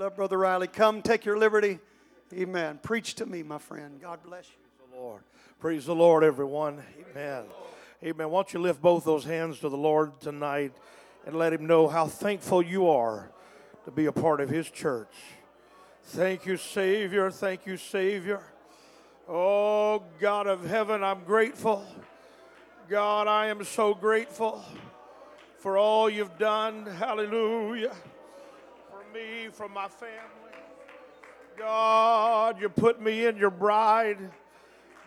love Brother Riley. Come, take your liberty. Amen. Preach to me, my friend. God bless you. Praise the Lord. Praise the Lord, everyone. Amen. Amen. Why don't you lift both those hands to the Lord tonight and let Him know how thankful you are to be a part of His church. Thank you, Savior. Thank you, Savior. Oh, God of heaven, I'm grateful. God, I am so grateful for all you've done. Hallelujah. Me, from my family. God, you put me in your bride.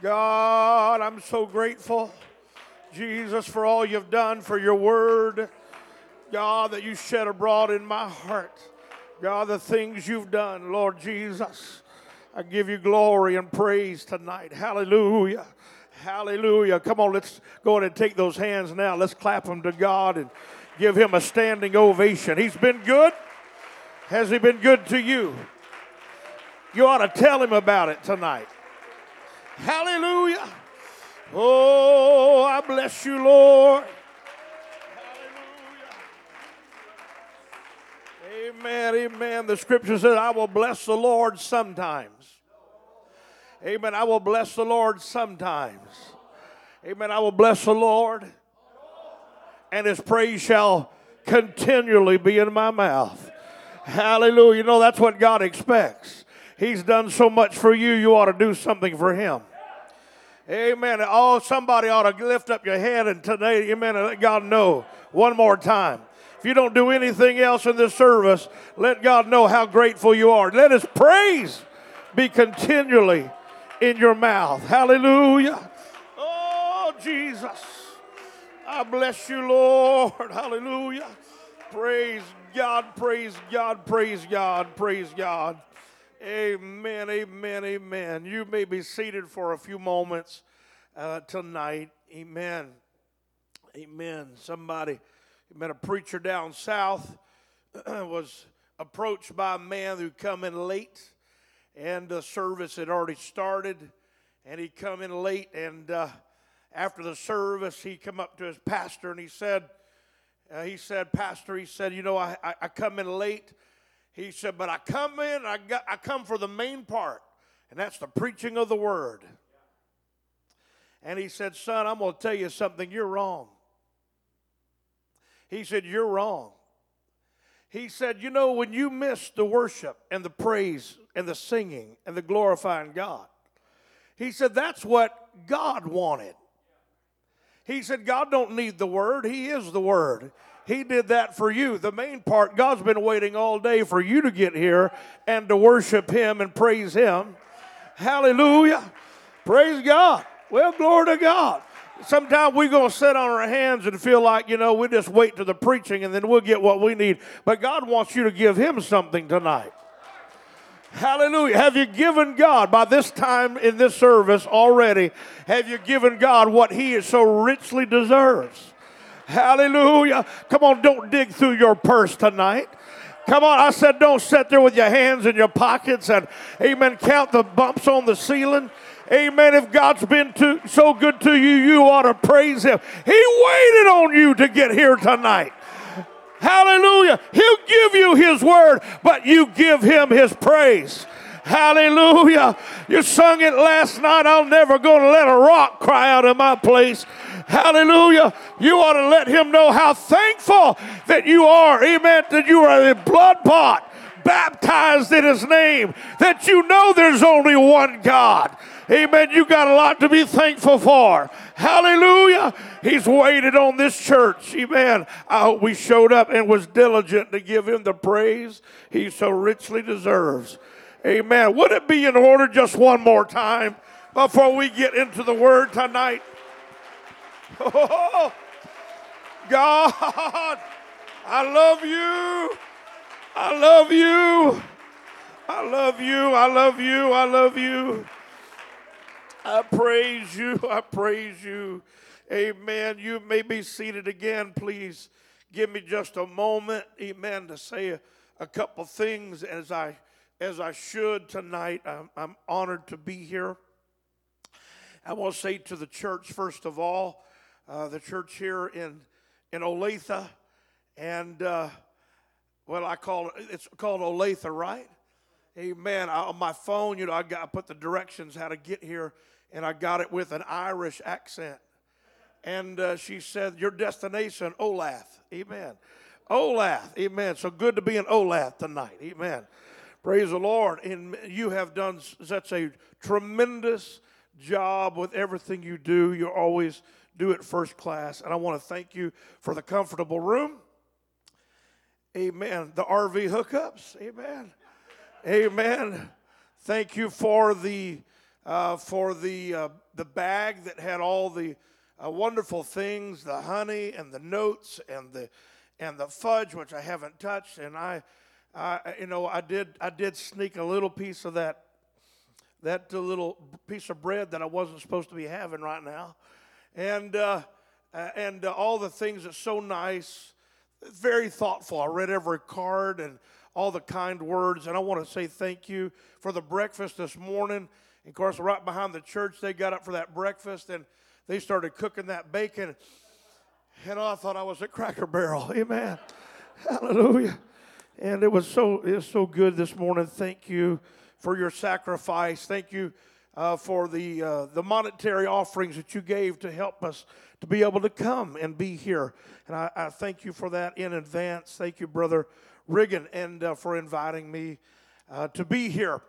God, I'm so grateful. Jesus, for all you've done, for your word. God, that you shed abroad in my heart. God, the things you've done, Lord Jesus. I give you glory and praise tonight. Hallelujah. Hallelujah. Come on, let's go ahead and take those hands now. Let's clap them to God and give him a standing ovation. He's been good. Has he been good to you? You ought to tell him about it tonight. Hallelujah. Oh, I bless you, Lord. Hallelujah. Amen, amen. The scripture says, I will bless the Lord sometimes. Amen. I will bless the Lord sometimes. Amen. I will bless the Lord, and his praise shall continually be in my mouth. Hallelujah. You know, that's what God expects. He's done so much for you, you ought to do something for him. Amen. Oh, somebody ought to lift up your head and today, amen, and let God know one more time. If you don't do anything else in this service, let God know how grateful you are. Let his praise be continually in your mouth. Hallelujah. Oh, Jesus. I bless you, Lord. Hallelujah. Praise God, praise God, praise God, praise God. Amen, amen, amen. You may be seated for a few moments uh, tonight. Amen. Amen. Somebody, met a preacher down south, was approached by a man who come in late, and the service had already started, and he come in late, and uh, after the service, he come up to his pastor and he said, uh, he said, Pastor, he said, you know, I, I, I come in late he said, But I come in, I, got, I come for the main part, and that's the preaching of the word. And he said, Son, I'm going to tell you something. You're wrong. He said, You're wrong. He said, You know, when you miss the worship and the praise and the singing and the glorifying God, he said, That's what God wanted. He said, God don't need the word, He is the word. He did that for you. The main part, God's been waiting all day for you to get here and to worship Him and praise Him. Hallelujah. Praise God. Well, glory to God. Sometimes we're going to sit on our hands and feel like, you know, we just wait to the preaching and then we'll get what we need. But God wants you to give Him something tonight. Hallelujah. Have you given God, by this time in this service already, have you given God what He so richly deserves? Hallelujah. Come on, don't dig through your purse tonight. Come on, I said, don't sit there with your hands in your pockets and, amen, count the bumps on the ceiling. Amen. If God's been too, so good to you, you ought to praise Him. He waited on you to get here tonight. Hallelujah. He'll give you His word, but you give Him His praise. Hallelujah. You sung it last night. I'm never going to let a rock cry out in my place. Hallelujah. You ought to let him know how thankful that you are. Amen. That you are a blood pot baptized in his name. That you know there's only one God. Amen. You got a lot to be thankful for. Hallelujah. He's waited on this church. Amen. I hope we showed up and was diligent to give him the praise he so richly deserves. Amen. Would it be in order just one more time before we get into the word tonight? Oh, God, I love you. I love you. I love you. I love you. I love you. I praise you. I praise you. Amen. You may be seated again. Please give me just a moment, amen, to say a, a couple things as I as I should tonight. I'm, I'm honored to be here. I want to say to the church, first of all, uh, the church here in, in Olathe. And uh, well, I call it, it's called Olathe, right? Amen. I, on my phone, you know, I got I put the directions how to get here, and I got it with an Irish accent. And uh, she said, Your destination, Olath. Amen. Olath. Amen. So good to be in Olath tonight. Amen. Praise the Lord. And you have done such a tremendous job with everything you do. You always do it first class. And I want to thank you for the comfortable room. Amen. The RV hookups. Amen. Amen. Thank you for the uh, for the uh, the bag that had all the uh, wonderful things, the honey and the notes and the and the fudge, which I haven't touched. And I, I you know, I did I did sneak a little piece of that that little piece of bread that I wasn't supposed to be having right now, and uh, uh, and uh, all the things that's so nice very thoughtful. I read every card and all the kind words, and I want to say thank you for the breakfast this morning. And of course, right behind the church, they got up for that breakfast and they started cooking that bacon. And I thought I was at Cracker Barrel. Amen. Hallelujah. And it was so it was so good this morning. Thank you for your sacrifice. Thank you uh, for the uh, the monetary offerings that you gave to help us to be able to come and be here. And I, I thank you for that in advance. Thank you, Brother Riggin, and uh, for inviting me uh, to be here.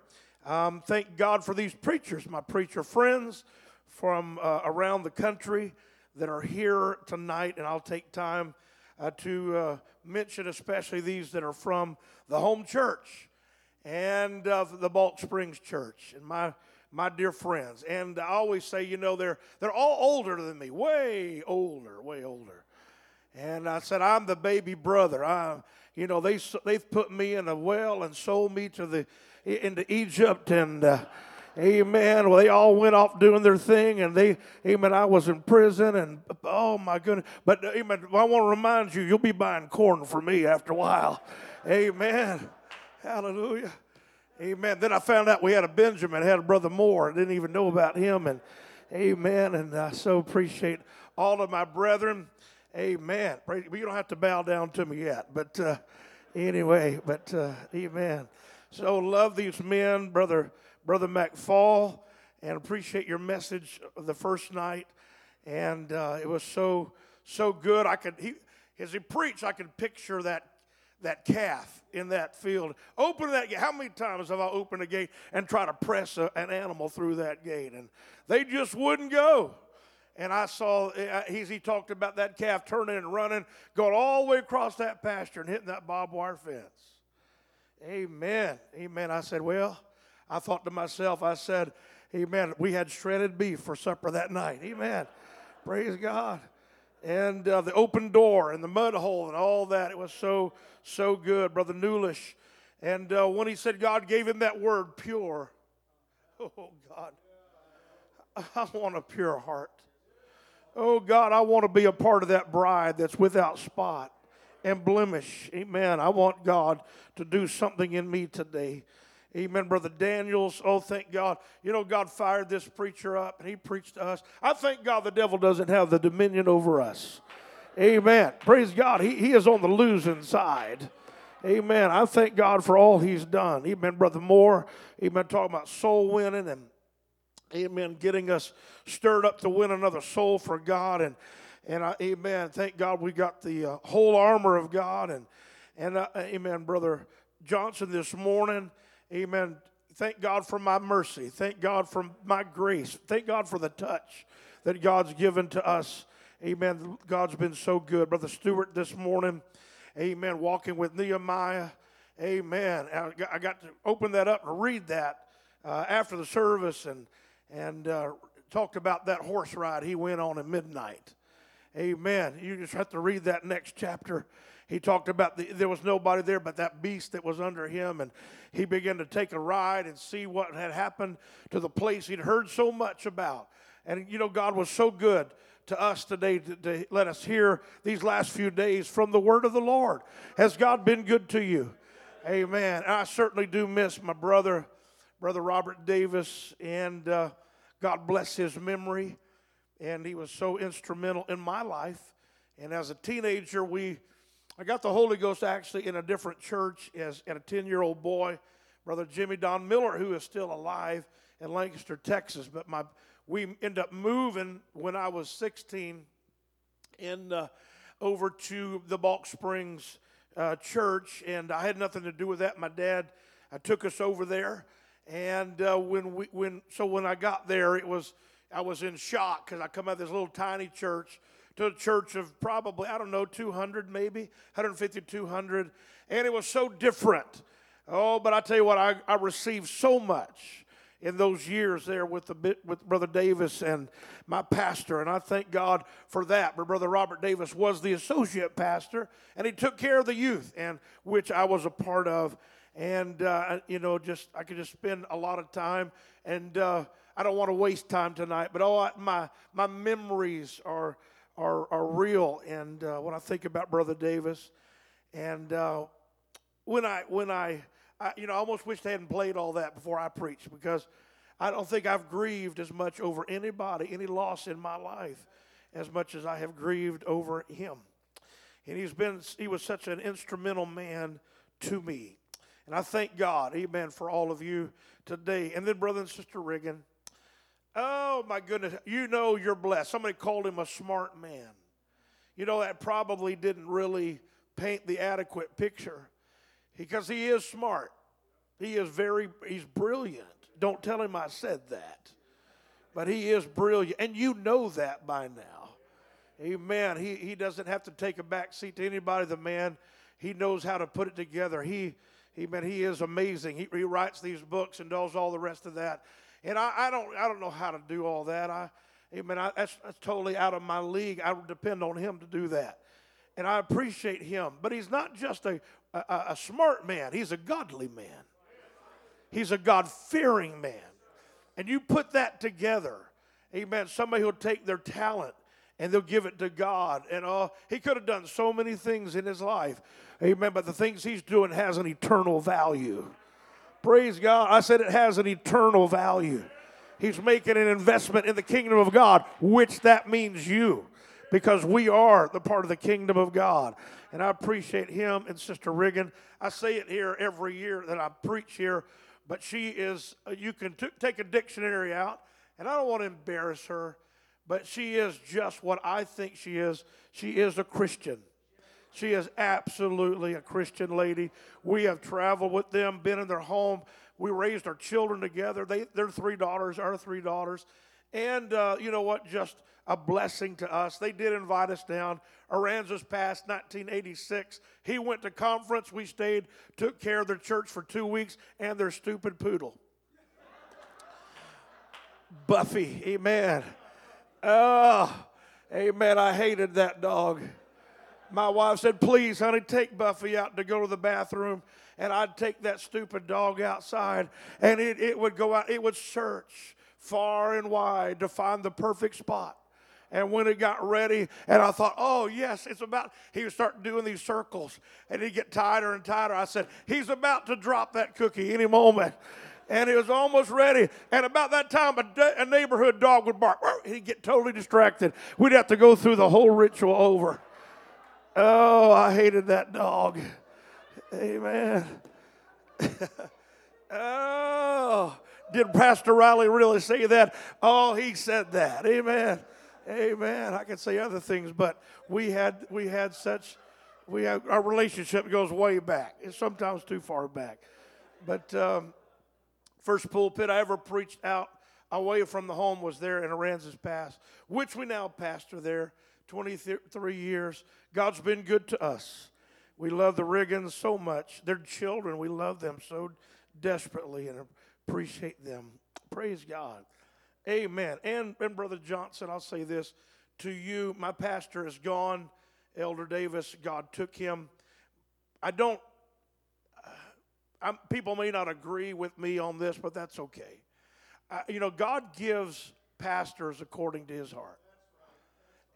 Um, thank God for these preachers, my preacher friends from uh, around the country that are here tonight. And I'll take time uh, to uh, mention, especially these that are from the home church and the Balch Springs Church. And my my dear friends. And I always say, you know, they're, they're all older than me, way older, way older. And I said, I'm the baby brother. I, you know, they, they've put me in a well and sold me to the, into Egypt. And, uh, amen. Well, they all went off doing their thing. And they, amen, I was in prison. And, oh, my goodness. But, amen, I want to remind you, you'll be buying corn for me after a while. Amen. Hallelujah. Amen. Then I found out we had a Benjamin, had a brother Moore. I didn't even know about him. And amen. And I so appreciate all of my brethren. Amen. You don't have to bow down to me yet. But uh, anyway, but uh, amen. So love these men, brother, brother McFall, and appreciate your message the first night. And uh, it was so, so good. I could, he, as he preached, I could picture that that calf in that field. Open that gate. How many times have I opened a gate and tried to press a, an animal through that gate? And they just wouldn't go. And I saw, uh, he, he talked about that calf turning and running, going all the way across that pasture and hitting that barbed wire fence. Amen. Amen. I said, well, I thought to myself, I said, Amen. We had shredded beef for supper that night. Amen. Praise God and uh, the open door and the mud hole and all that. It was so, so good, Brother Newlish. And uh, when he said God gave him that word, pure, oh God, I want a pure heart. Oh God, I want to be a part of that bride that's without spot and blemish. Amen. I want God to do something in me today. Amen, Brother Daniels. Oh, thank God. You know, God fired this preacher up and he preached to us. I thank God the devil doesn't have the dominion over us. Amen. Praise God. He, he is on the losing side. Amen. I thank God for all he's done. Amen, Brother Moore. Amen. Talking about soul winning and amen, getting us stirred up to win another soul for God. And, and I, amen. Thank God we got the uh, whole armor of God. And, and uh, amen, Brother Johnson this morning. Amen. Thank God for my mercy. Thank God for my grace. Thank God for the touch that God's given to us. Amen. God's been so good. Brother Stewart this morning, amen, walking with Nehemiah. Amen. I got to open that up and read that uh, after the service and, and uh, talked about that horse ride he went on at midnight. Amen. You just have to read that next chapter he talked about the, there was nobody there but that beast that was under him. And he began to take a ride and see what had happened to the place he'd heard so much about. And, you know, God was so good to us today to, to let us hear these last few days from the word of the Lord. Has God been good to you? Amen. I certainly do miss my brother, Brother Robert Davis, and uh, God bless his memory. And he was so instrumental in my life. And as a teenager, we I got the Holy Ghost actually in a different church as a 10 year old boy, Brother Jimmy Don Miller, who is still alive in Lancaster, Texas. But my we end up moving when I was 16 in uh, over to the Balch Springs uh, church, and I had nothing to do with that. My dad uh, took us over there, and uh, when we when so when I got there, it was I was in shock because I come out of this little tiny church to a church of probably I don't know 200 maybe 150 200, and it was so different. Oh, but I tell you what, I, I received so much in those years there with the with Brother Davis and my pastor, and I thank God for that. But Brother Robert Davis was the associate pastor, and he took care of the youth, and which I was a part of. And uh, you know, just I could just spend a lot of time, and uh, I don't want to waste time tonight. But oh, my my memories are are are real, and uh, when I think about Brother Davis, and uh, when I when I I, you know, I almost wish they hadn't played all that before I preached because I don't think I've grieved as much over anybody, any loss in my life, as much as I have grieved over him. And he's been, he was such an instrumental man to me. And I thank God, amen, for all of you today. And then, brother and sister Riggin, oh my goodness, you know you're blessed. Somebody called him a smart man. You know, that probably didn't really paint the adequate picture because he is smart. He is very, he's brilliant. Don't tell him I said that. But he is brilliant. And you know that by now. Amen. He, he doesn't have to take a back seat to anybody. The man, he knows how to put it together. He, he, man, he is amazing. He, he writes these books and does all the rest of that. And I, I don't, I don't know how to do all that. I, amen. I, that's, that's totally out of my league. I depend on him to do that and I appreciate him. But he's not just a, a, a smart man, he's a godly man. He's a God fearing man. And you put that together, amen. Somebody who'll take their talent and they'll give it to God. And uh, he could have done so many things in his life, amen. But the things he's doing has an eternal value. Praise God. I said it has an eternal value. He's making an investment in the kingdom of God, which that means you because we are the part of the kingdom of God. And I appreciate him and Sister Riggin. I say it here every year that I preach here, but she is, uh, you can t- take a dictionary out, and I don't want to embarrass her, but she is just what I think she is. She is a Christian. She is absolutely a Christian lady. We have traveled with them, been in their home. We raised our children together. They, their three daughters, our three daughters. And uh, you know what? Just a blessing to us. They did invite us down. Aransas Pass 1986. He went to conference. We stayed, took care of their church for two weeks and their stupid poodle. Buffy, amen. Oh, amen. I hated that dog. My wife said, Please, honey, take Buffy out to go to the bathroom. And I'd take that stupid dog outside and it, it would go out, it would search far and wide to find the perfect spot. And when it got ready, and I thought, oh, yes, it's about, he would start doing these circles, and he'd get tighter and tighter. I said, he's about to drop that cookie any moment. And it was almost ready. And about that time, a, a neighborhood dog would bark. He'd get totally distracted. We'd have to go through the whole ritual over. Oh, I hated that dog. Amen. oh, did Pastor Riley really say that? Oh, he said that. Amen. Amen. I could say other things, but we had we had such we had our relationship goes way back. It's sometimes too far back. But um, first pulpit I ever preached out away from the home was there in Aransas Pass, which we now pastor there 23 years. God's been good to us. We love the Riggins so much. They're children. We love them so desperately and appreciate them. Praise God. Amen. And, and Brother Johnson, I'll say this to you. My pastor is gone, Elder Davis. God took him. I don't, uh, I'm, people may not agree with me on this, but that's okay. You know, God gives pastors according to his heart.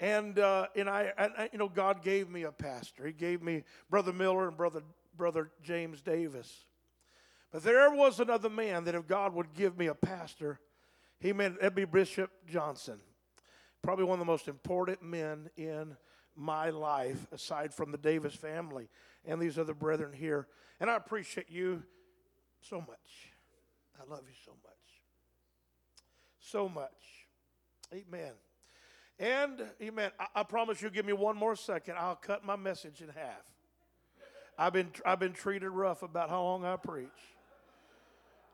And, uh, and, I, I, you know, God gave me a pastor. He gave me Brother Miller and Brother, Brother James Davis. But there was another man that if God would give me a pastor, he meant that'd be Bishop Johnson, probably one of the most important men in my life aside from the Davis family and these other brethren here. And I appreciate you so much. I love you so much. So much. Amen. And, amen, I, I promise you, give me one more second. I'll cut my message in half. I've been, I've been treated rough about how long I preach.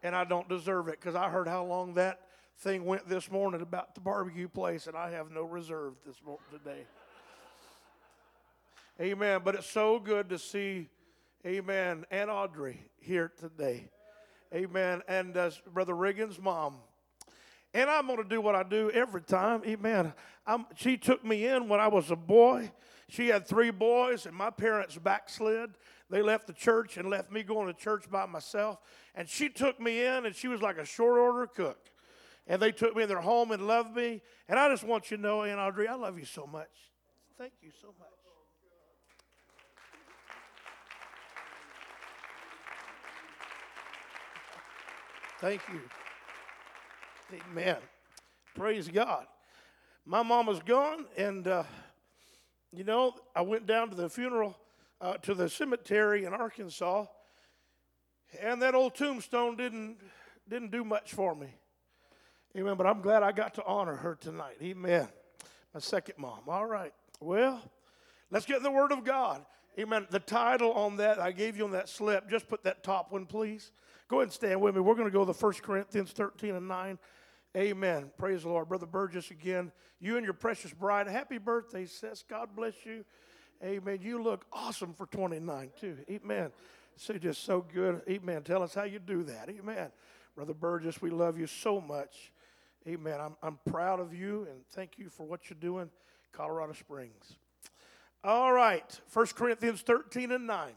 And I don't deserve it because I heard how long that thing went this morning about the barbecue place, and I have no reserve this morning today. Amen. But it's so good to see, amen, Aunt Audrey here today. Amen. And uh, Brother Riggins' mom. And I'm going to do what I do every time. Amen. I'm, she took me in when I was a boy. She had three boys, and my parents backslid. They left the church and left me going to church by myself. And she took me in, and she was like a short order cook. And they took me in their home and loved me. And I just want you to know, Aunt Audrey, I love you so much. Thank you so much. Thank you. Amen. Praise God. My mama's gone, and uh, you know, I went down to the funeral, uh, to the cemetery in Arkansas, and that old tombstone didn't didn't do much for me. Amen. But I'm glad I got to honor her tonight. Amen. My second mom. All right. Well, let's get the Word of God. Amen. The title on that I gave you on that slip. Just put that top one, please. Go ahead and stand with me. We're going to go to 1 Corinthians 13 and 9. Amen. Praise the Lord. Brother Burgess, again, you and your precious bride, happy birthday, sis. God bless you. Amen. You look awesome for 29, too. Amen. So just so good. Amen. Tell us how you do that. Amen. Brother Burgess, we love you so much. Amen. I'm, I'm proud of you and thank you for what you're doing, Colorado Springs. All right. 1 Corinthians 13 and 9.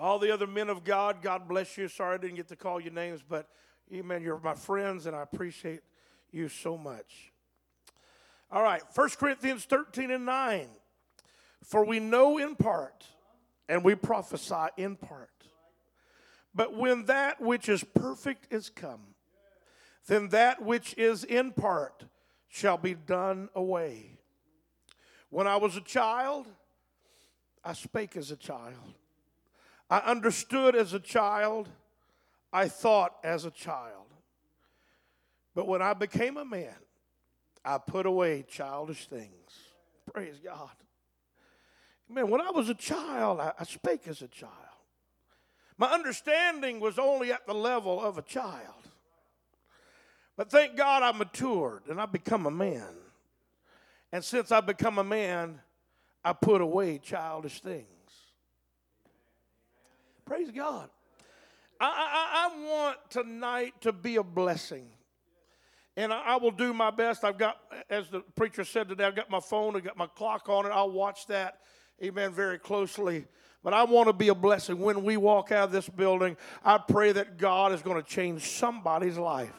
All the other men of God, God bless you. Sorry I didn't get to call your names, but amen, you're my friends, and I appreciate you so much. All right, 1 Corinthians 13 and 9. For we know in part, and we prophesy in part. But when that which is perfect is come, then that which is in part shall be done away. When I was a child, I spake as a child. I understood as a child. I thought as a child. But when I became a man, I put away childish things. Praise God. Man, when I was a child, I, I spake as a child. My understanding was only at the level of a child. But thank God I matured and I become a man. And since I become a man, I put away childish things. Praise God. I, I, I want tonight to be a blessing. And I, I will do my best. I've got, as the preacher said today, I've got my phone, I've got my clock on it. I'll watch that, amen, very closely. But I want to be a blessing. When we walk out of this building, I pray that God is going to change somebody's life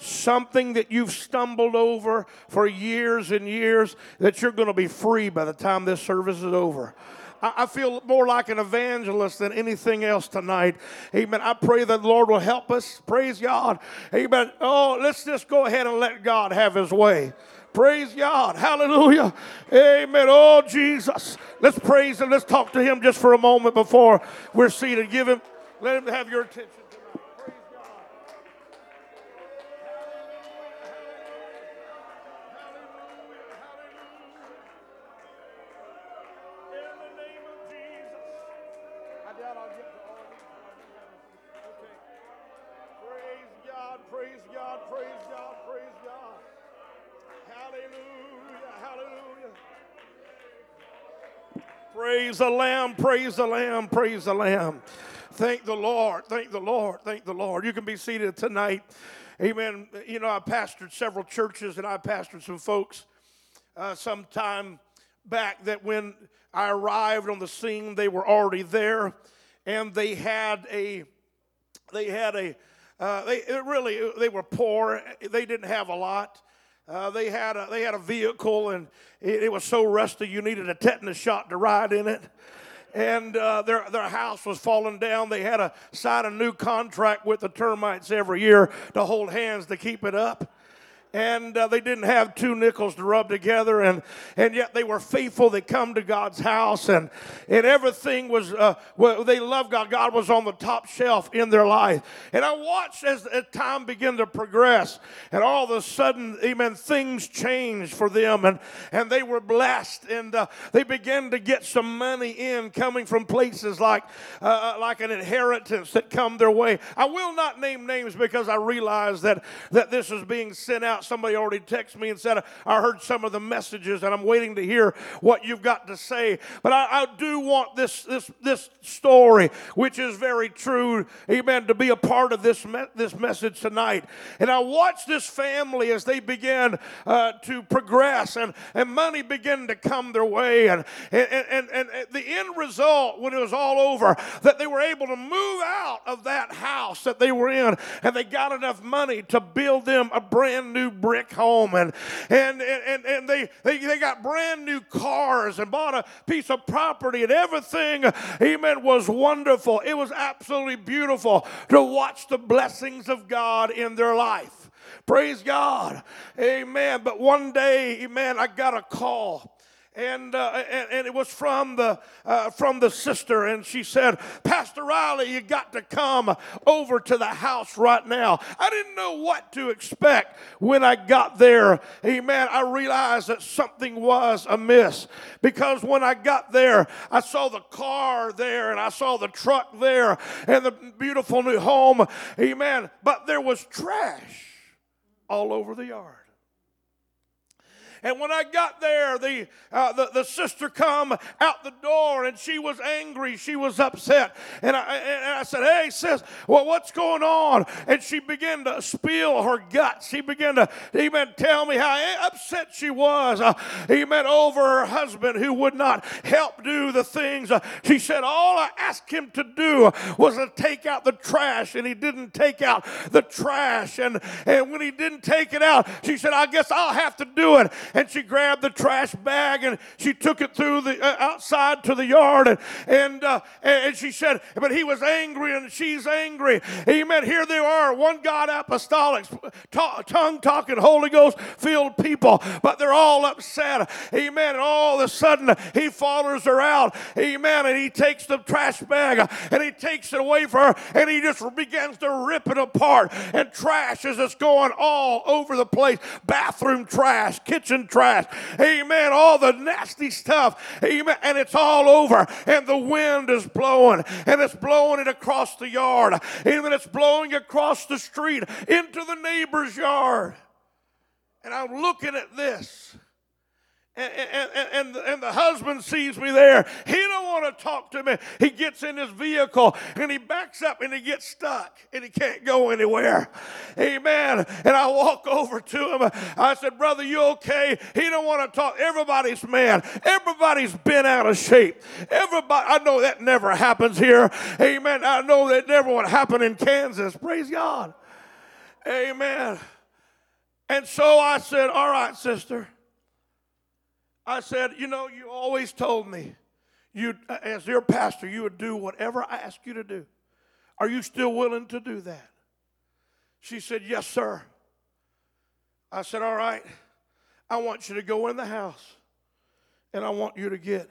something that you've stumbled over for years and years, that you're going to be free by the time this service is over. I feel more like an evangelist than anything else tonight. Amen. I pray that the Lord will help us. Praise God. Amen. Oh, let's just go ahead and let God have his way. Praise God. Hallelujah. Amen. Oh, Jesus. Let's praise him. Let's talk to him just for a moment before we're seated. Give him, let him have your attention. Praise the Lamb, praise the Lamb, praise the Lamb. Thank the Lord, thank the Lord, thank the Lord. You can be seated tonight. Amen. You know, I pastored several churches and I pastored some folks uh, some time back that when I arrived on the scene, they were already there and they had a, they had a, uh, they really, they were poor. They didn't have a lot. Uh, they had a they had a vehicle and it, it, was so rusty you needed a tetanus shot to ride in it. And uh, their their house was falling down. They had to sign a new contract with the termites every year to hold hands to keep it up. And uh, they didn't have two nickels to rub together, and, and yet they were faithful. They come to God's house, and, and everything was, uh, well, they loved God. God was on the top shelf in their life. And I watched as, as time began to progress, and all of a sudden, amen, things changed for them, and, and they were blessed, and uh, they began to get some money in coming from places like, uh, uh like an inheritance that come their way. I will not name names because I realize that, that this is being sent out Somebody already texted me and said, I heard some of the messages and I'm waiting to hear what you've got to say. But I, I do want this, this, this story, which is very true, amen, to be a part of this, me- this message tonight. And I watched this family as they began uh, to progress and, and money began to come their way. And, and, and, and the end result, when it was all over, that they were able to move out of that house that they were in and they got enough money to build them a brand new brick home and, and, and, and they, they, they got brand new cars and bought a piece of property and everything, amen, was wonderful. It was absolutely beautiful to watch the blessings of God in their life. Praise God. Amen. But one day, amen, I got a call and, uh, and, and, it was from the, uh, from the sister. And she said, Pastor Riley, you got to come over to the house right now. I didn't know what to expect when I got there. Amen. I realized that something was amiss because when I got there, I saw the car there and I saw the truck there and the beautiful new home. Amen. But there was trash all over the yard. And when I got there, the, uh, the, the sister come out the door and she was angry. She was upset. And I, and I said, Hey, sis, well, what's going on? And she began to spill her guts. She began to, amen, tell me how upset she was, uh, amen, over her husband who would not help do the things. Uh, she said, All I asked him to do was to take out the trash, and he didn't take out the trash. And, and when he didn't take it out, she said, I guess I'll have to do it and she grabbed the trash bag and she took it through the uh, outside to the yard and and, uh, and she said, but he was angry and she's angry. Amen. Here they are, one God apostolics, tongue talking, Holy Ghost filled people, but they're all upset. Amen. And all of a sudden he follows her out. Amen. And he takes the trash bag and he takes it away from her and he just begins to rip it apart. And trash is just going all over the place. Bathroom trash, kitchen trash. Amen. All the nasty stuff. Amen. And it's all over. And the wind is blowing. And it's blowing it across the yard. Amen. It's blowing across the street into the neighbor's yard. And I'm looking at this and, and, and, and, the husband sees me there. He don't want to talk to me. He gets in his vehicle and he backs up and he gets stuck and he can't go anywhere. Amen. And I walk over to him. I said, brother, you okay? He don't want to talk. Everybody's man. Everybody's been out of shape. Everybody, I know that never happens here. Amen. I know that never would happen in Kansas. Praise God. Amen. And so I said, all right, sister. I said, You know, you always told me, you, uh, as your pastor, you would do whatever I ask you to do. Are you still willing to do that? She said, Yes, sir. I said, All right, I want you to go in the house and I want you to get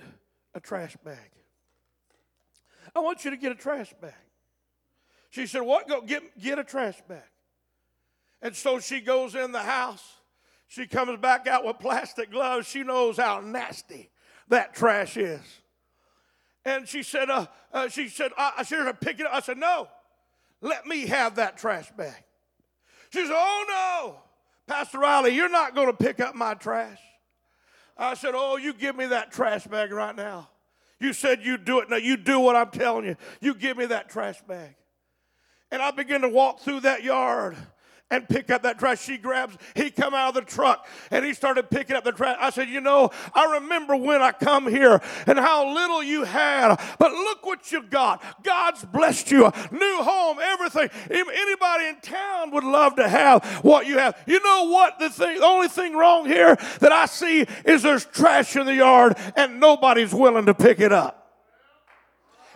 a trash bag. I want you to get a trash bag. She said, What? Go get, get a trash bag. And so she goes in the house she comes back out with plastic gloves. She knows how nasty that trash is. And she said, uh, uh, she said, I, I should have picked it up. I said, no, let me have that trash bag. She said, oh no, Pastor Riley, you're not going to pick up my trash. I said, oh, you give me that trash bag right now. You said you'd do it. Now you do what I'm telling you. You give me that trash bag. And I began to walk through that yard and pick up that trash. She grabs, he come out of the truck and he started picking up the trash. I said, you know, I remember when I come here and how little you had, but look what you got. God's blessed you. New home, everything. Anybody in town would love to have what you have. You know what? The thing, the only thing wrong here that I see is there's trash in the yard and nobody's willing to pick it up.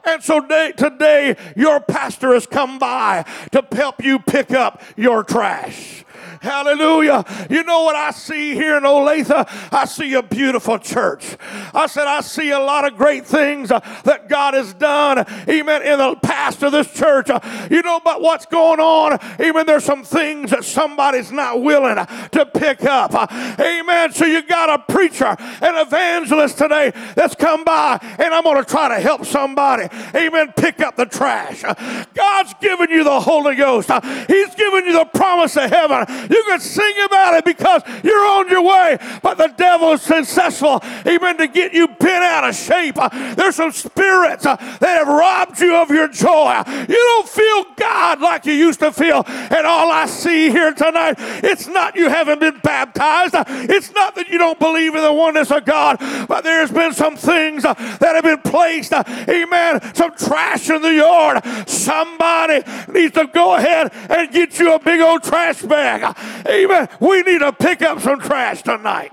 And so day, today, your pastor has come by to help you pick up your trash. Hallelujah. You know what I see here in Olathe? I see a beautiful church. I said, I see a lot of great things uh, that God has done, amen, in the past of this church. Uh, you know, but what's going on? Amen. There's some things that somebody's not willing to pick up. Uh, amen. So you got a preacher, an evangelist today that's come by, and I'm going to try to help somebody, amen, pick up the trash. God's given you the Holy Ghost, He's given you the promise of heaven. You can sing about it because you're on your way, but the devil is successful, amen, to get you bent out of shape. There's some spirits uh, that have robbed you of your joy. You don't feel God like you used to feel. And all I see here tonight, it's not you haven't been baptized, it's not that you don't believe in the oneness of God, but there's been some things uh, that have been placed, uh, amen, some trash in the yard. Somebody needs to go ahead and get you a big old trash bag. Amen. We need to pick up some trash tonight.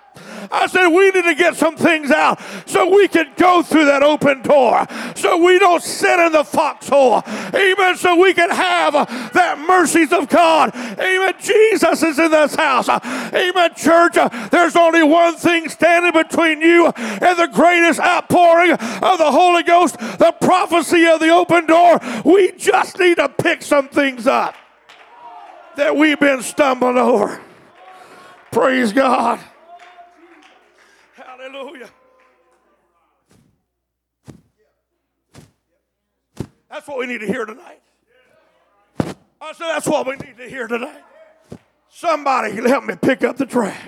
I said, we need to get some things out so we can go through that open door, so we don't sit in the foxhole. Amen. So we can have that mercies of God. Amen. Jesus is in this house. Amen. Church, there's only one thing standing between you and the greatest outpouring of the Holy Ghost, the prophecy of the open door. We just need to pick some things up that we've been stumbling over. Praise God. Hallelujah. That's what we need to hear tonight. I said, that's what we need to hear tonight. Somebody help me pick up the trash.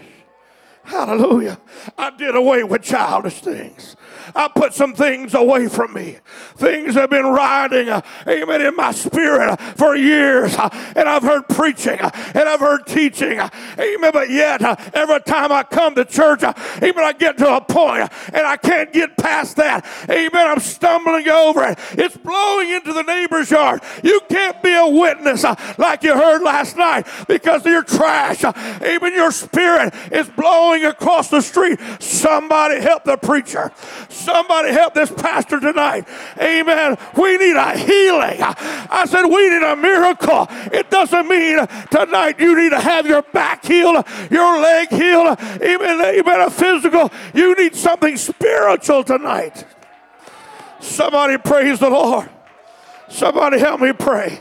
Hallelujah. I did away with childish things. I put some things away from me. Things have been riding, uh, amen, in my spirit uh, for years. Uh, and I've heard preaching uh, and I've heard teaching. Uh, amen. But yet, uh, every time I come to church, amen, I get to a point and I can't get past that. Amen. I'm stumbling over it. It's blowing into the neighbor's yard. You can't be a witness like you heard last night because your trash. Amen. Your spirit is blowing across the street. Somebody help the preacher. Somebody help this pastor tonight. Amen. We need a healing. I said, we need a miracle. It doesn't mean tonight you need to have your back healed, your leg healed, even, even a physical. You need something spiritual tonight. Somebody praise the Lord. Somebody help me pray.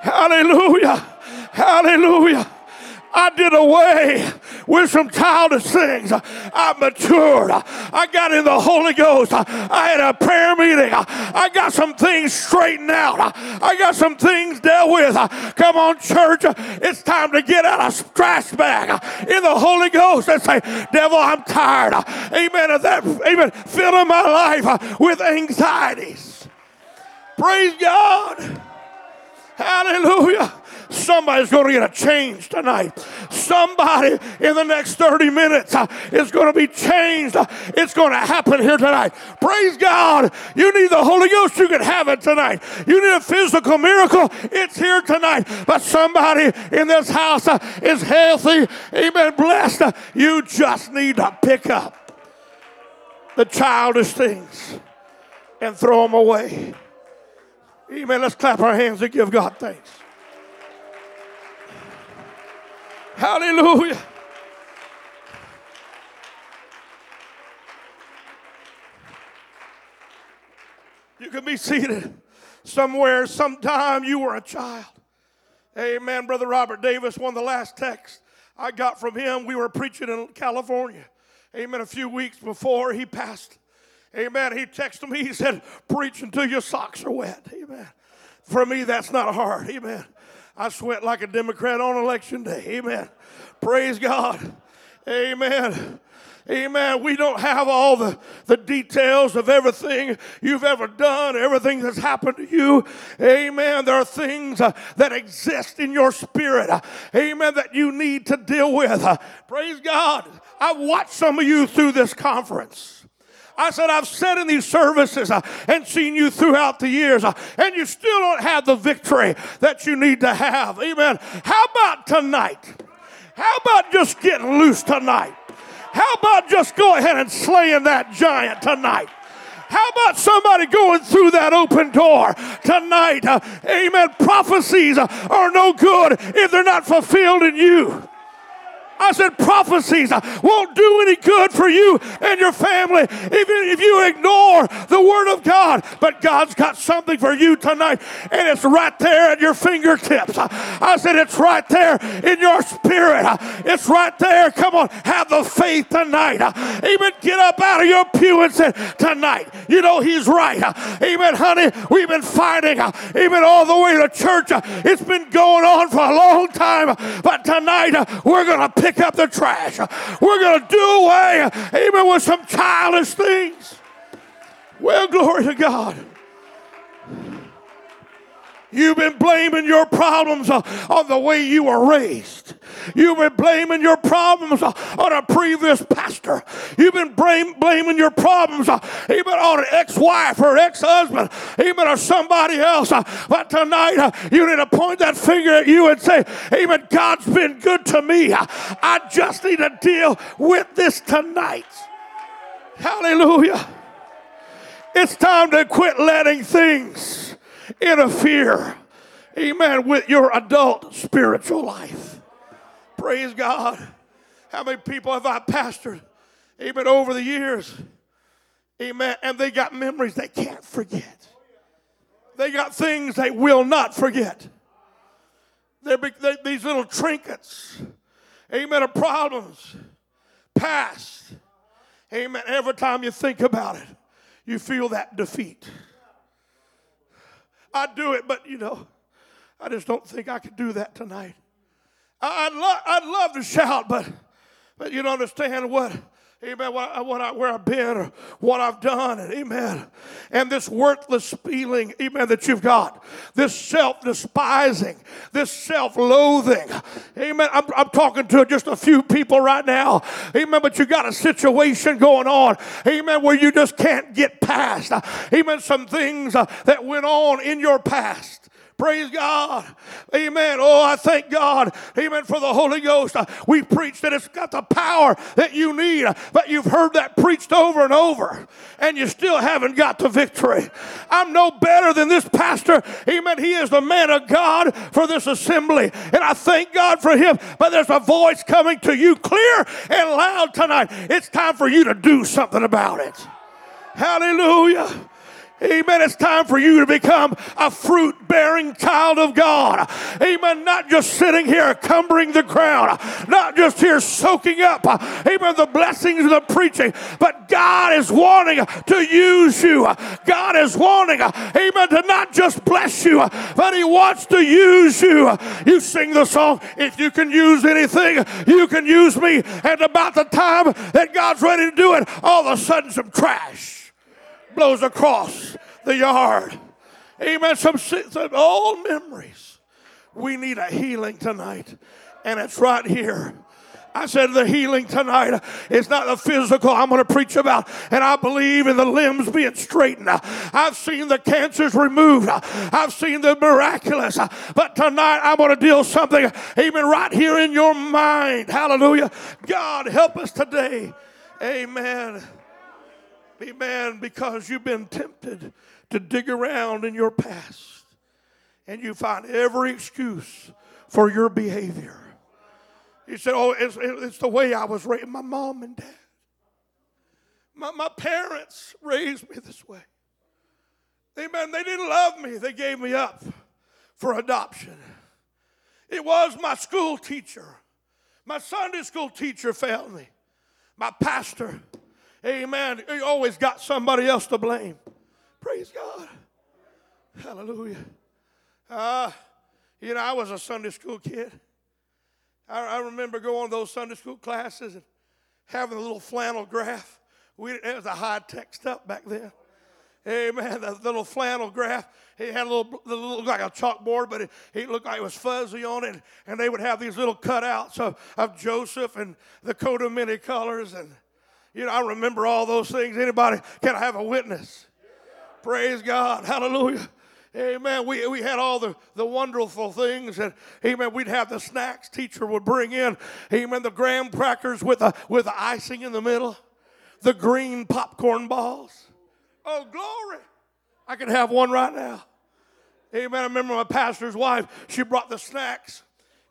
Hallelujah. Hallelujah. I did away with some childish things. I matured. I got in the Holy Ghost. I had a prayer meeting. I got some things straightened out. I got some things dealt with. Come on, church. It's time to get out of trash bag in the Holy Ghost and say, Devil, I'm tired. Amen. Of that, amen. Filling my life with anxieties. Praise God. Hallelujah. Somebody's going to get a change tonight. Somebody in the next 30 minutes uh, is going to be changed. Uh, it's going to happen here tonight. Praise God. You need the Holy Ghost, you can have it tonight. You need a physical miracle, it's here tonight. But somebody in this house uh, is healthy, amen, blessed. You just need to pick up the childish things and throw them away. Amen. Let's clap our hands and give God thanks. Hallelujah. You can be seated somewhere, sometime you were a child. Amen. Brother Robert Davis, one of the last texts I got from him, we were preaching in California. Amen. A few weeks before he passed. Amen. He texted me, he said, Preach until your socks are wet. Amen. For me, that's not hard. Amen. I sweat like a Democrat on election day. Amen. Praise God. Amen. Amen. We don't have all the, the details of everything you've ever done, everything that's happened to you. Amen. There are things uh, that exist in your spirit. Uh, amen. That you need to deal with. Uh, praise God. I've watched some of you through this conference. I said, I've sat in these services uh, and seen you throughout the years, uh, and you still don't have the victory that you need to have. Amen. How about tonight? How about just getting loose tonight? How about just go ahead and slaying that giant tonight? How about somebody going through that open door tonight? Uh, amen. Prophecies uh, are no good if they're not fulfilled in you. I said prophecies won't do any good for you and your family even if you ignore the Word of God. But God's got something for you tonight, and it's right there at your fingertips. I said it's right there in your spirit. It's right there. Come on, have the faith tonight. Amen. Get up out of your pew and say, Tonight, you know He's right. Amen, honey. We've been fighting, even all the way to church. It's been going on for a long time, but tonight we're going to pick up the trash. We're going to do away, even with some childish things. Well, glory to God. You've been blaming your problems uh, on the way you were raised. You've been blaming your problems uh, on a previous pastor. You've been blaming your problems uh, even on an ex wife or ex husband, even on somebody else. But tonight, you need to point that finger at you and say, Amen, God's been good to me. I just need to deal with this tonight. Hallelujah. It's time to quit letting things interfere, amen, with your adult spiritual life. Praise God. How many people have I pastored, amen, over the years? Amen. And they got memories they can't forget. They got things they will not forget. They're, they, these little trinkets, amen, of problems, past. Amen. Every time you think about it, you feel that defeat. I'd do it, but you know, I just don't think I could do that tonight. I, would lo- I'd love to shout, but, but you don't understand what, amen, what, what I, where I've been what I've done, amen. And this worthless feeling, amen, that you've got, this self despising, this self loathing, amen. I'm, I'm talking to just a few people right now, amen, but you got a situation going on, amen, where you just can't get past, amen, some things uh, that went on in your past. Praise God. Amen. Oh, I thank God. Amen. For the Holy Ghost. We preached that it's got the power that you need, but you've heard that preached over and over, and you still haven't got the victory. I'm no better than this pastor. Amen. He is the man of God for this assembly, and I thank God for him. But there's a voice coming to you clear and loud tonight. It's time for you to do something about it. Hallelujah. Amen. It's time for you to become a fruit bearing child of God. Amen. Not just sitting here cumbering the ground, not just here soaking up, amen, the blessings of the preaching, but God is wanting to use you. God is wanting, amen, to not just bless you, but He wants to use you. You sing the song, if you can use anything, you can use me. And about the time that God's ready to do it, all of a sudden some trash blows across the yard. Amen. Some, some old memories. We need a healing tonight, and it's right here. I said the healing tonight is not the physical I'm going to preach about, and I believe in the limbs being straightened. I've seen the cancers removed. I've seen the miraculous, but tonight I'm going to deal something, even right here in your mind. Hallelujah. God help us today. Amen. Amen. Because you've been tempted to dig around in your past and you find every excuse for your behavior. You said, Oh, it's, it's the way I was raised. My mom and dad. My, my parents raised me this way. Amen. They didn't love me, they gave me up for adoption. It was my school teacher. My Sunday school teacher failed me. My pastor Amen. You always got somebody else to blame. Praise God. Hallelujah. Uh, you know, I was a Sunday school kid. I, I remember going to those Sunday school classes and having a little flannel graph. We, it was a high tech stuff back then. Amen. The little flannel graph. He had a little, it looked like a chalkboard, but it, it, looked like it was fuzzy on it. And they would have these little cutouts of, of Joseph and the coat of many colors. And you know, I remember all those things. Anybody can I have a witness? Praise God. Hallelujah. Amen. We, we had all the, the wonderful things, and amen. We'd have the snacks teacher would bring in, amen, the graham crackers with the, with the icing in the middle, the green popcorn balls. Oh, glory. I could have one right now. Amen. I remember my pastor's wife, she brought the snacks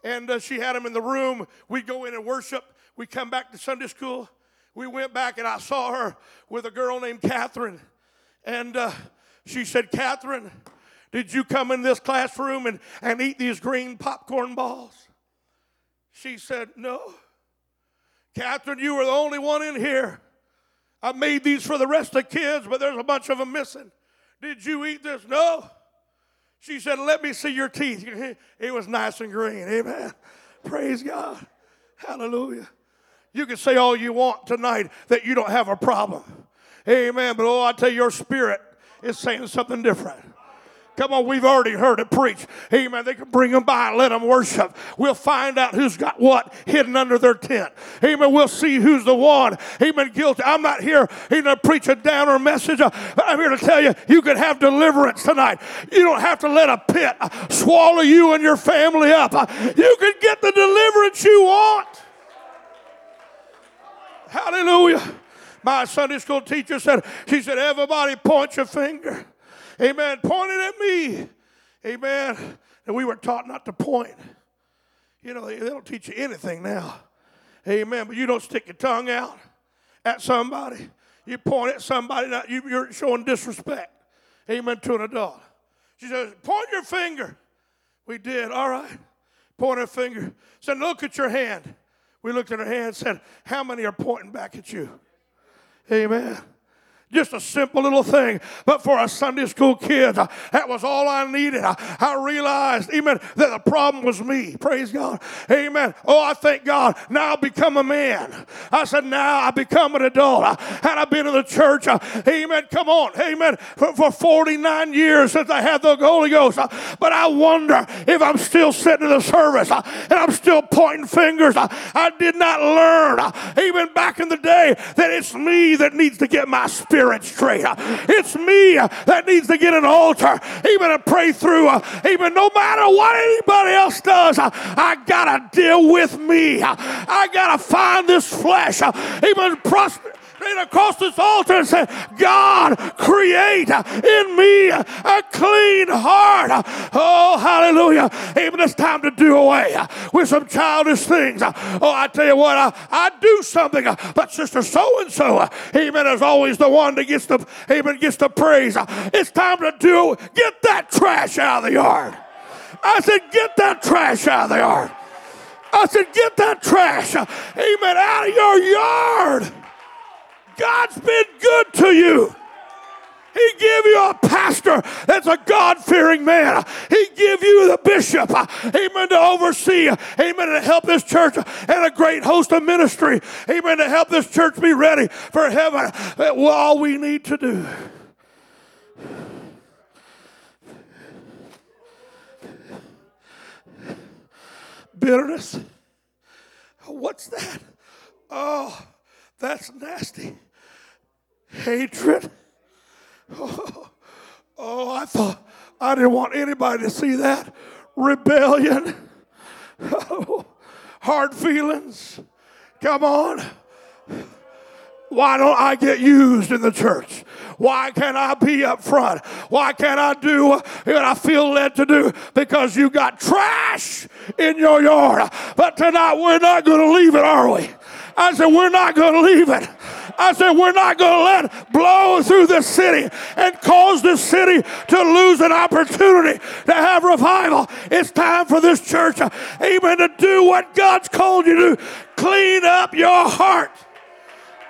and uh, she had them in the room. We'd go in and worship. We come back to Sunday school. We went back and I saw her with a girl named Catherine. And uh, she said, Catherine, did you come in this classroom and, and eat these green popcorn balls? She said, No. Catherine, you were the only one in here. I made these for the rest of the kids, but there's a bunch of them missing. Did you eat this? No. She said, Let me see your teeth. It was nice and green. Amen. Praise God. Hallelujah. You can say all you want tonight that you don't have a problem. Amen. But oh, I tell you, your spirit is saying something different. Come on, we've already heard it preached. Amen. They can bring them by and let them worship. We'll find out who's got what hidden under their tent. Amen. We'll see who's the one. Amen. Guilty. I'm not here to preach a downer message, uh, I'm here to tell you you can have deliverance tonight. You don't have to let a pit swallow you and your family up. Uh, you can get the deliverance you want. Hallelujah. My Sunday school teacher said, she said, everybody point your finger. Amen. Pointing at me. Amen. And we were taught not to point. You know, they, they don't teach you anything now. Amen. But you don't stick your tongue out at somebody. You point at somebody, you, you're showing disrespect. Amen. To an adult. She says, point your finger. We did. All right. Point a finger. Said, look at your hand. We looked at her hand and said, How many are pointing back at you? Amen. Just a simple little thing. But for a Sunday school kid, that was all I needed. I, I, realized, amen, that the problem was me. Praise God. Amen. Oh, I thank God. Now I become a man. I said, now I become an adult. I, and I've been in the church. Amen. Come on. Amen. For, for 49 years since I had the Holy Ghost. But I wonder if I'm still sitting in the service and I'm still pointing fingers. I did not learn, even back in the day, that it's me that needs to get my spirit spirit straight. It's me that needs to get an altar, even to pray through. Even no matter what anybody else does, I gotta deal with me. I gotta find this flesh. Even prosper across this altar and say, God, create in me a clean heart. Oh, hallelujah. Even it's time to do away with some childish things. Oh, I tell you what, I, I do something, but Sister So and so, amen, is always the one that gets the, amen, gets the praise. It's time to do, get that trash out of the yard. I said, get that trash out of the yard. I said, get that trash, amen, out of your yard. God's been good to you. He give you a pastor that's a God fearing man. He give you the bishop, amen, to oversee, amen, to help this church and a great host of ministry, amen, to help this church be ready for heaven. All we need to do. Bitterness. What's that? Oh, that's nasty hatred. Oh, oh, I thought I didn't want anybody to see that. Rebellion. Oh, hard feelings. Come on. Why don't I get used in the church? Why can't I be up front? Why can't I do what I feel led to do? Because you got trash in your yard. But tonight we're not going to leave it, are we? I said, we're not going to leave it. I said, we're not going to let blow through the city and cause this city to lose an opportunity to have revival. It's time for this church, uh, amen, to do what God's called you to clean up your heart.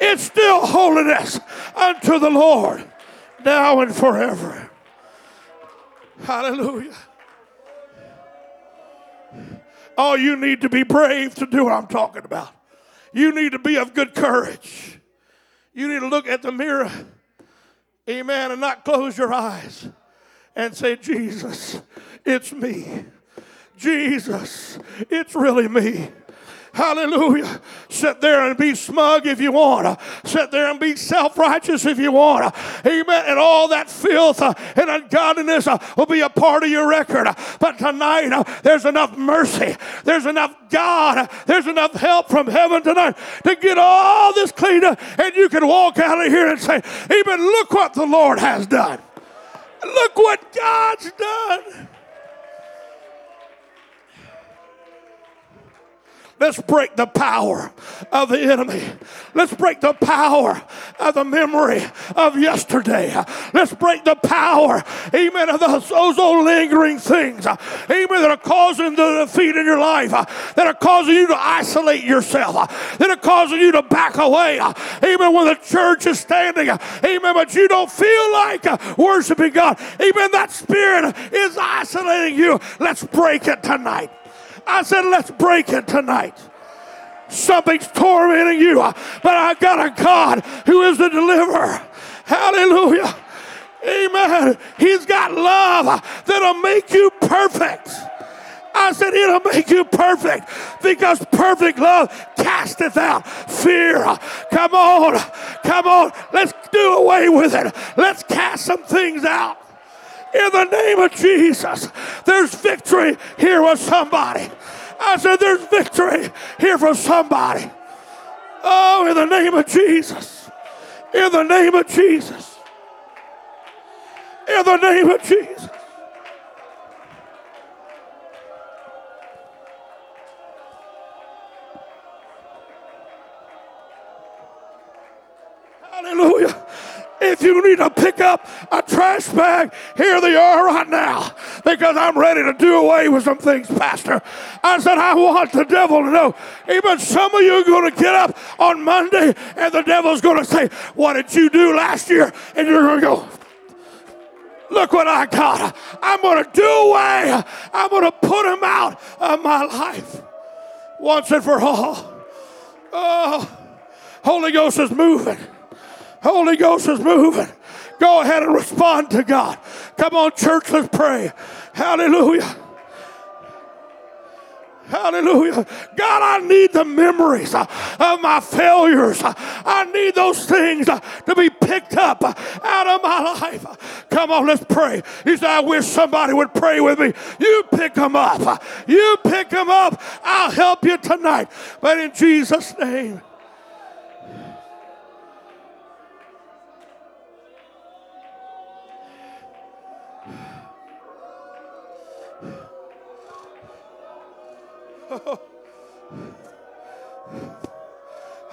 It's still holiness unto the Lord now and forever. Hallelujah. Oh, you need to be brave to do what I'm talking about. You need to be of good courage. You need to look at the mirror, amen, and not close your eyes and say, Jesus, it's me. Jesus, it's really me. Hallelujah. Sit there and be smug if you want. to. Sit there and be self righteous if you want. to. Amen. And all that filth uh, and ungodliness uh, will be a part of your record. But tonight, uh, there's enough mercy. There's enough God. There's enough help from heaven tonight to get all this cleaned up. And you can walk out of here and say, Amen. Look what the Lord has done. Look what God's done. Let's break the power of the enemy. Let's break the power of the memory of yesterday. Let's break the power, amen, of those, those old lingering things, amen, that are causing the defeat in your life, that are causing you to isolate yourself, that are causing you to back away, amen, when the church is standing, amen, but you don't feel like worshiping God, amen, that spirit is isolating you. Let's break it tonight. I said, let's break it tonight. Something's tormenting you, uh, but I've got a God who is the deliverer. Hallelujah. Amen. He's got love uh, that'll make you perfect. I said, it'll make you perfect because perfect love casteth out fear. Come on, come on, let's do away with it. Let's cast some things out in the name of Jesus. There's victory here with somebody. I said, There's victory here for somebody. Oh, in the name of Jesus. In the name of Jesus. In the name of Jesus. Hallelujah. If you need to pick up a trash bag, here they are right now because I'm ready to do away with some things, Pastor. I said, I want the devil to know. Even some of you are going to get up on Monday and the devil's going to say, What did you do last year? And you're going to go, Look what I got. I'm going to do away. I'm going to put him out of my life once and for all. Oh, Holy Ghost is moving. Holy Ghost is moving. Go ahead and respond to God. Come on, church, let's pray. Hallelujah. Hallelujah. God, I need the memories uh, of my failures. Uh, I need those things uh, to be picked up out of my life. Come on, let's pray. He said, I wish somebody would pray with me. You pick them up. You pick them up. I'll help you tonight. But in Jesus' name.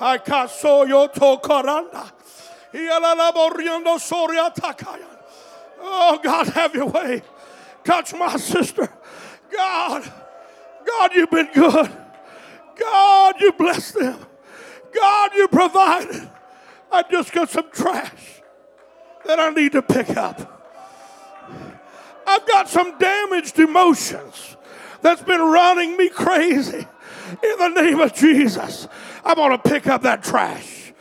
I cats so yo to koranda. Oh, God, have your way. Touch my sister. God, God, you've been good. God, you blessed them. God, you provided. I just got some trash that I need to pick up. I've got some damaged emotions that's been running me crazy. In the name of Jesus, I'm going to pick up that trash.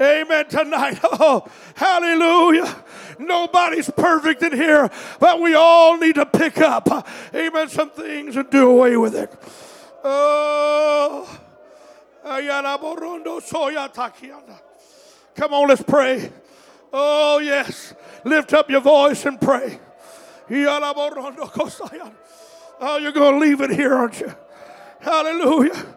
Amen. Tonight. Oh, hallelujah. Nobody's perfect in here, but we all need to pick up, amen, some things and do away with it. Oh. Come on, let's pray. Oh, yes. Lift up your voice and pray. Oh, you're going to leave it here, aren't you? Hallelujah.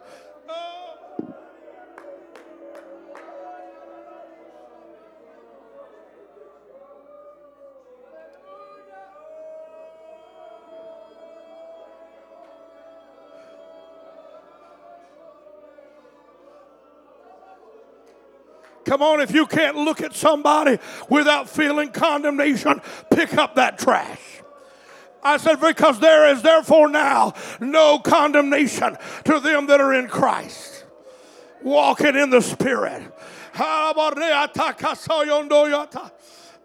Come on, if you can't look at somebody without feeling condemnation, pick up that trash. I said, because there is therefore now no condemnation to them that are in Christ, walking in the Spirit.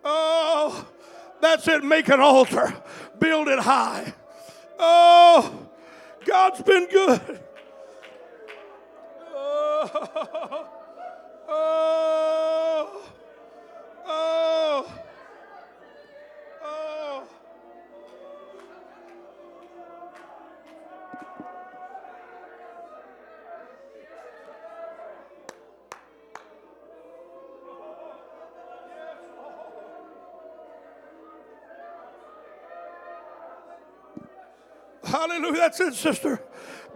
Oh, that's it. Make an altar, build it high. Oh, God's been good. Oh, oh, oh. oh. Hallelujah. That's it, sister.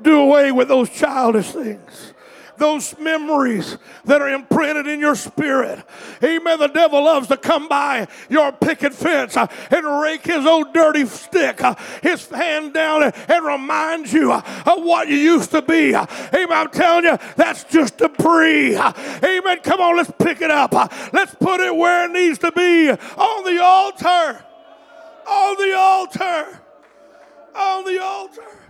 Do away with those childish things. Those memories that are imprinted in your spirit. Amen. The devil loves to come by your picket fence uh, and rake his old dirty stick, uh, his hand down, and, remind you uh, of what you used to be. Amen. I'm telling you, that's just debris. Amen. Come on, let's pick it up. Let's put it where it needs to be on the altar. On the altar. On the altar.